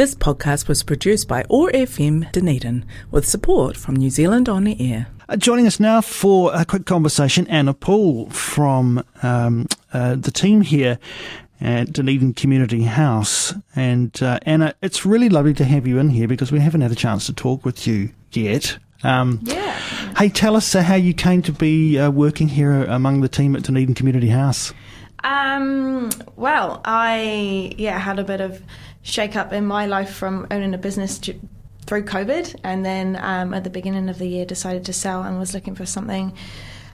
This podcast was produced by OAR FM Dunedin with support from New Zealand On the Air. Uh, joining us now for a quick conversation, Anna Poole from um, uh, the team here at Dunedin Community House. And uh, Anna, it's really lovely to have you in here because we haven't had a chance to talk with you yet. Um, yeah. Hey, tell us uh, how you came to be uh, working here among the team at Dunedin Community House. Um, well, I yeah had a bit of shake up in my life from owning a business through COVID, and then um, at the beginning of the year decided to sell and was looking for something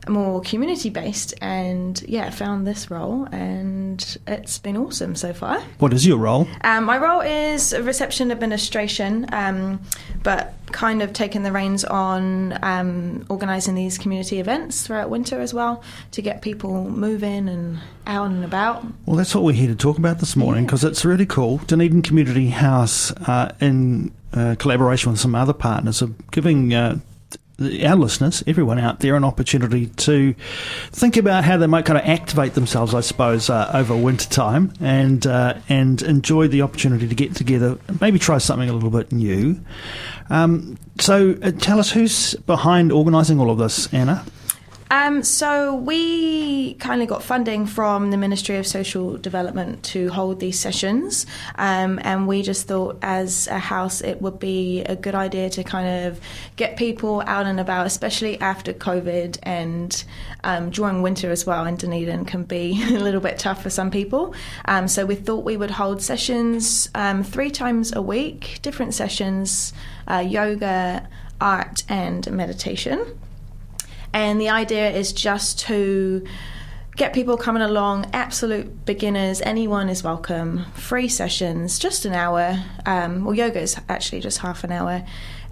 more community based and yeah found this role and it's been awesome so far what is your role um, my role is reception administration um, but kind of taking the reins on um, organising these community events throughout winter as well to get people moving and out and about. Well, that's what we're here to talk about this morning because yeah. it's really cool. Dunedin Community House, uh, in uh, collaboration with some other partners, are giving. Uh, our listeners, everyone out there, an opportunity to think about how they might kind of activate themselves, I suppose, uh, over winter time, and uh, and enjoy the opportunity to get together, maybe try something a little bit new. Um, so, uh, tell us who's behind organising all of this, Anna. Um, so we kind of got funding from the Ministry of Social Development to hold these sessions, um, and we just thought as a house it would be a good idea to kind of get people out and about, especially after COVID and um, during winter as well. In Dunedin can be a little bit tough for some people, um, so we thought we would hold sessions um, three times a week, different sessions, uh, yoga, art, and meditation. And the idea is just to get people coming along, absolute beginners, anyone is welcome, free sessions, just an hour. Um, well, yoga is actually just half an hour.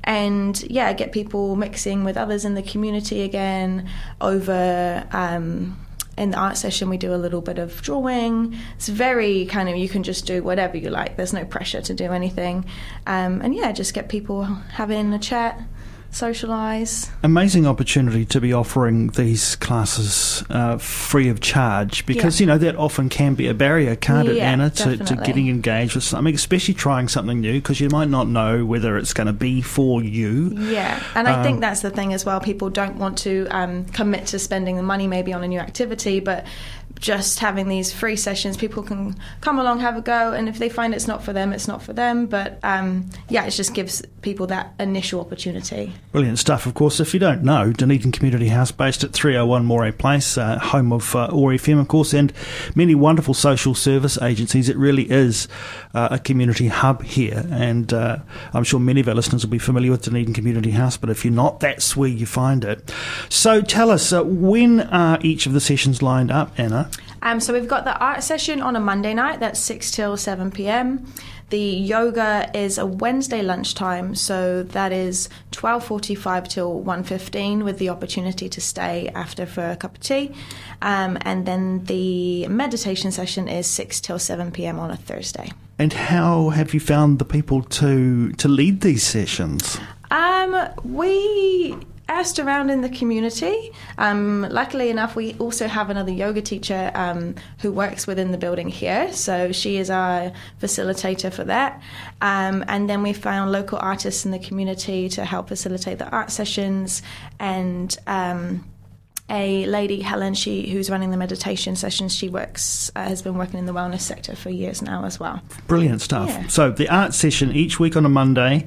And yeah, get people mixing with others in the community again over. Um, in the art session, we do a little bit of drawing. It's very kind of you can just do whatever you like. There's no pressure to do anything, um, and yeah, just get people having a chat socialise. Amazing opportunity to be offering these classes uh, free of charge because, yeah. you know, that often can be a barrier, can't yeah, it, Anna, to, to, getting engaged with something, especially trying something new because you might not know whether it's going to be for you. Yeah, and I think um, that's the thing as well. People don't want to um, commit to spending the money maybe on a new activity, but just having these free sessions, people can come along, have a go, and if they find it's not for them, it's not for them. But um, yeah, it just gives people that initial opportunity. Brilliant stuff. Of course, if you don't know, Dunedin Community House, based at 301 Moray Place, uh, home of uh, OAR FM, of course, and many wonderful social service agencies. It really is uh, a community hub here, and uh, I'm sure many of our listeners will be familiar with Dunedin Community House, but if you're not, that's where you find it. So tell us, uh, when are each of the sessions lined up, Anna? Um, so we've got the art session on a Monday night. That's six till seven p.m. The yoga is a Wednesday lunchtime, so that is twelve forty-five till one fifteen, with the opportunity to stay after for a cup of tea. Um, and then the meditation session is six till seven p.m. on a Thursday. And how have you found the people to to lead these sessions? Um, we asked around in the community. Um, luckily enough, we also have another yoga teacher um, who works within the building here, so she is our facilitator for that. Um, and then we found local artists in the community to help facilitate the art sessions and um, a lady, Helen, she who's running the meditation sessions. She works uh, has been working in the wellness sector for years now as well. Brilliant stuff. Yeah. So the art session each week on a Monday,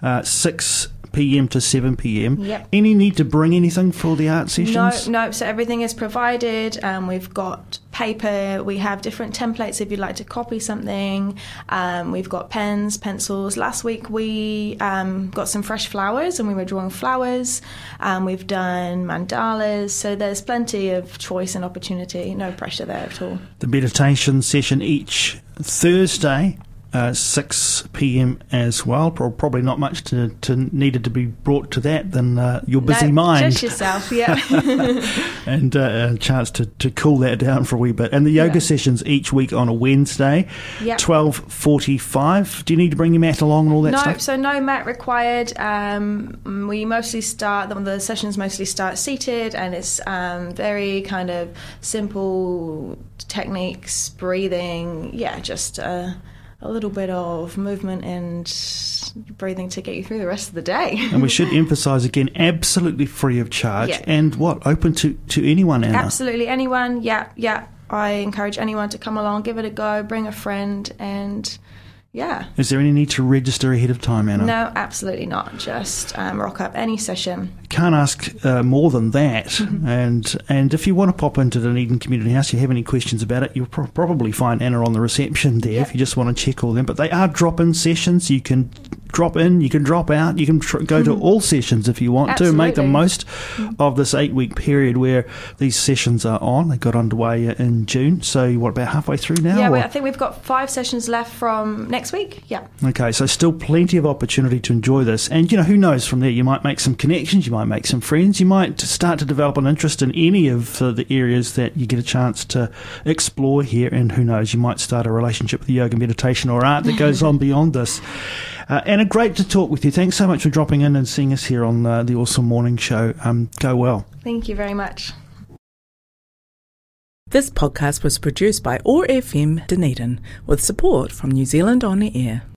uh, six p.m. to 7 p.m. Yep. Any need to bring anything for the art sessions? No, no. So everything is provided. Um, we've got paper. We have different templates if you'd like to copy something. Um, we've got pens, pencils. Last week we um, got some fresh flowers and we were drawing flowers. Um, we've done mandalas. So there's plenty of choice and opportunity. No pressure there at all. The meditation session each Thursday uh, 6 p.m. as well. Probably not much to, to needed to be brought to that than uh, your busy no, mind. Just yourself, yeah. and uh, a chance to, to cool that down for a wee bit. And the yoga yeah. sessions each week on a Wednesday, yep. 12.45. Do you need to bring your mat along and all that no, stuff? so no mat required. Um, we mostly start, the, the sessions mostly start seated and it's um, very kind of simple techniques, breathing, yeah, just... Uh, a little bit of movement and breathing to get you through the rest of the day. and we should emphasise again, absolutely free of charge, Yeah. and what open to to anyone. Anna. Absolutely, anyone. Yeah, yeah. I encourage anyone to come along, give it a go, bring a friend, and yeah. Is there any need to register ahead of time, Anna? No, absolutely not. Just um, rock up any session. Can't ask uh, more than that. Mm-hmm. And and if you want to pop into Dunedin Community House, you have any questions about it, you'll pro- probably find Anna on the reception there if you just want to check all them. But they are drop-in sessions. You can drop in, you can drop out, you can tr- go to all sessions if you want to. Make the. Most of this eight-week period where these sessions are on. They got underway in June, so what about halfway through now? yeah, I think we've got five sessions left from next week. Yeah. Okay, so still plenty of opportunity to enjoy this. And, you know, who knows from there? You might make some connections, you might make some friends, you might start to develop an interest in any of the areas that you get a chance to explore here. And who knows, you might start a relationship with yoga, meditation, or art that goes on beyond this. Uh, Anna, great to talk with you. Thanks so much for dropping in and seeing us here on uh, the Awesome Morning Show. Um, go well. Thank you very much. This podcast was produced by OAR FM Dunedin with support from New Zealand On the Air.